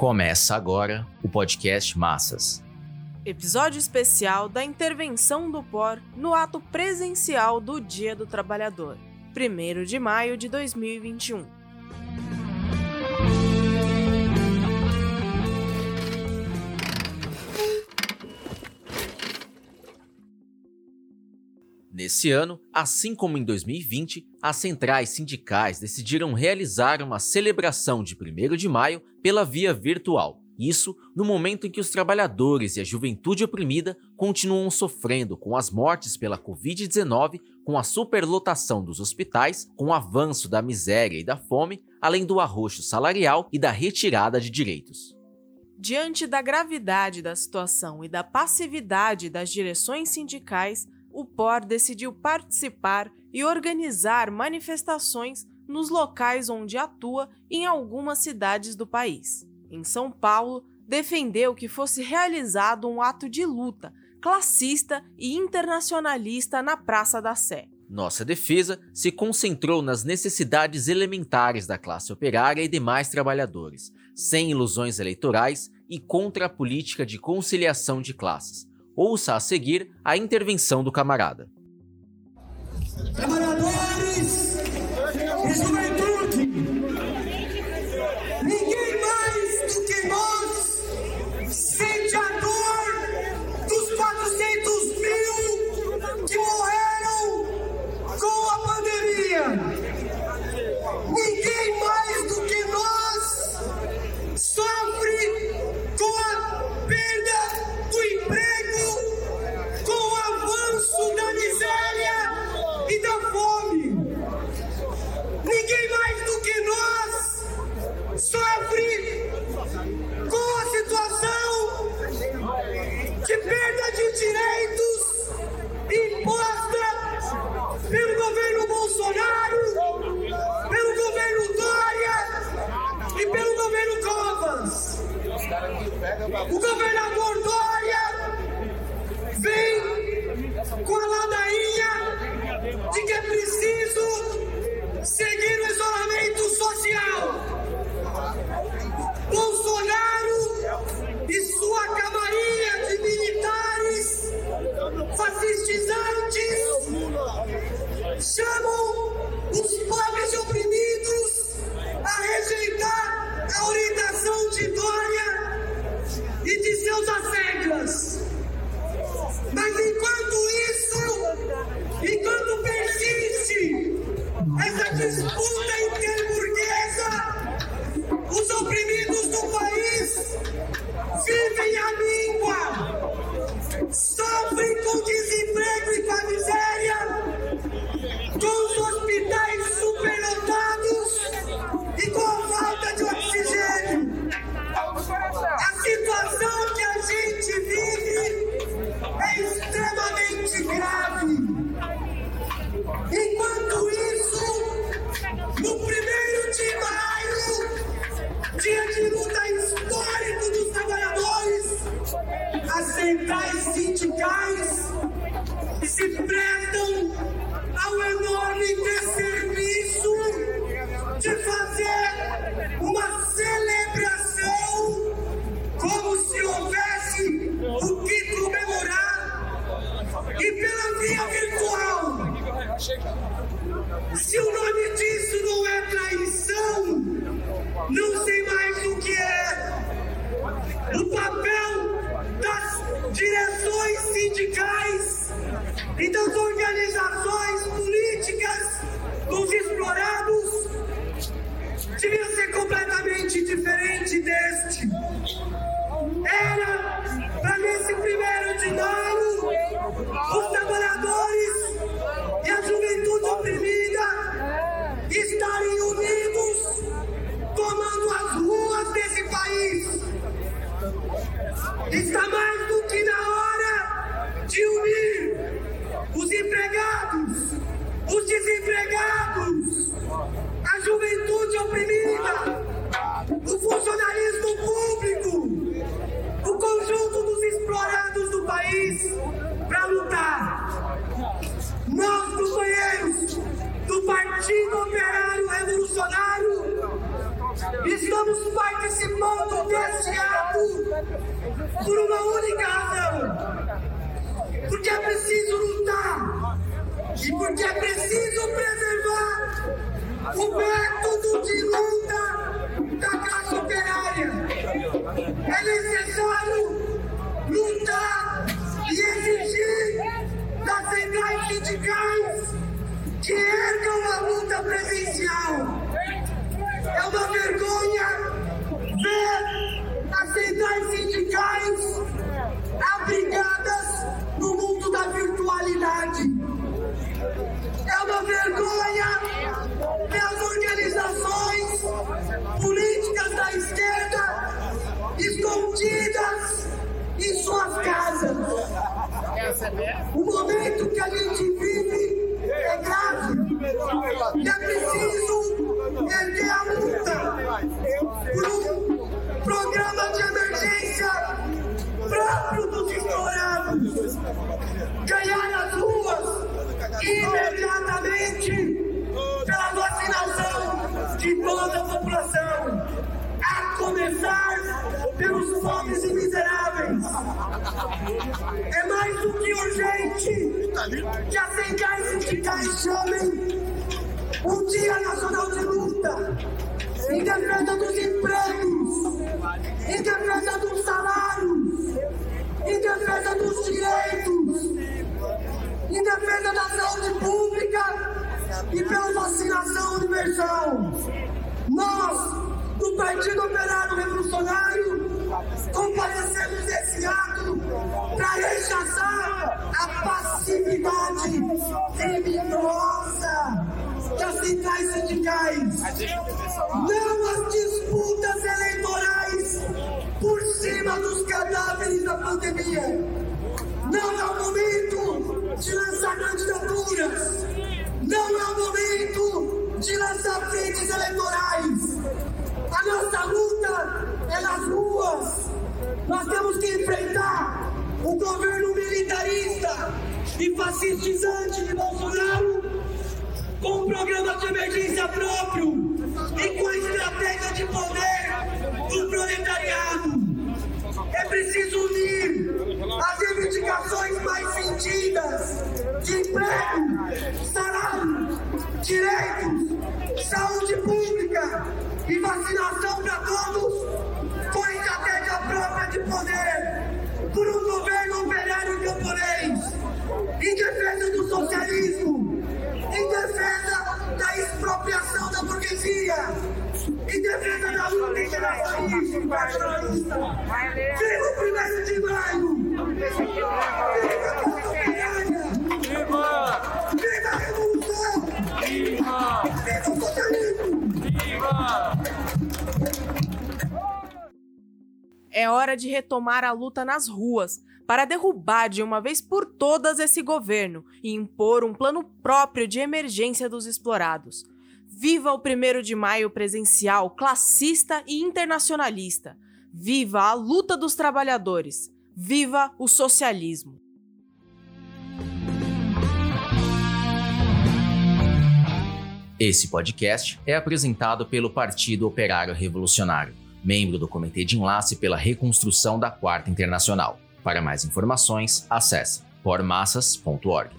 Começa agora o podcast Massas. Episódio especial da intervenção do POR no ato presencial do Dia do Trabalhador, 1 de maio de 2021. Nesse ano, assim como em 2020, as centrais sindicais decidiram realizar uma celebração de 1 de maio pela via virtual. Isso no momento em que os trabalhadores e a juventude oprimida continuam sofrendo com as mortes pela Covid-19, com a superlotação dos hospitais, com o avanço da miséria e da fome, além do arroxo salarial e da retirada de direitos. Diante da gravidade da situação e da passividade das direções sindicais, o POR decidiu participar e organizar manifestações nos locais onde atua em algumas cidades do país. Em São Paulo, defendeu que fosse realizado um ato de luta classista e internacionalista na Praça da Sé. Nossa defesa se concentrou nas necessidades elementares da classe operária e demais trabalhadores, sem ilusões eleitorais e contra a política de conciliação de classes, Ouça a seguir a intervenção do camarada. Se prestam ao enorme desserviço de fazer uma celebração como se houvesse o que comemorar e pela via virtual. Se o nome disso não é traição, não sei mais o que é. O papel das direções sindicais e das organizações políticas desse ato por uma única razão. Porque é preciso lutar e porque é preciso preservar o método de luta da classe operária. É necessário lutar e exigir das centrais sindicais que ergam a luta presencial. É uma vergonha ver as centrais sindicais abrigadas no mundo da virtualidade. É uma vergonha ver as organizações políticas da esquerda escondidas em suas casas. O momento que a gente vive É mais do que urgente que as centrais sindicais chamem um dia nacional de luta em defesa dos empregos, em defesa dos salários, em defesa dos direitos, em defesa da saúde pública e pela vacinação universal. Nós, do Partido Operário Revolucionário, comparecemos esse ato para rechaçar a passividade criminosa das centrais sindicais. Não as disputas eleitorais por cima dos cadáveres da pandemia. Não é o momento de lançar candidaturas. Não é o momento de lançar frentes eleitorais. A nossa luta é nas ruas. Nós temos que enfrentar o governo militarista e fascistizante de Bolsonaro com um programa de emergência próprio e com a estratégia de poder do proletariado. Viva o primeiro de maio! Viva a operária! Viva a revolução! Viva! Viva o socialismo! É hora de retomar a luta nas ruas para derrubar de uma vez por todas esse governo e impor um plano próprio de emergência dos explorados. Viva o 1 de maio presencial, classista e internacionalista! Viva a luta dos trabalhadores! Viva o socialismo! Esse podcast é apresentado pelo Partido Operário Revolucionário, membro do Comitê de Enlace pela Reconstrução da Quarta Internacional. Para mais informações, acesse pormassas.org.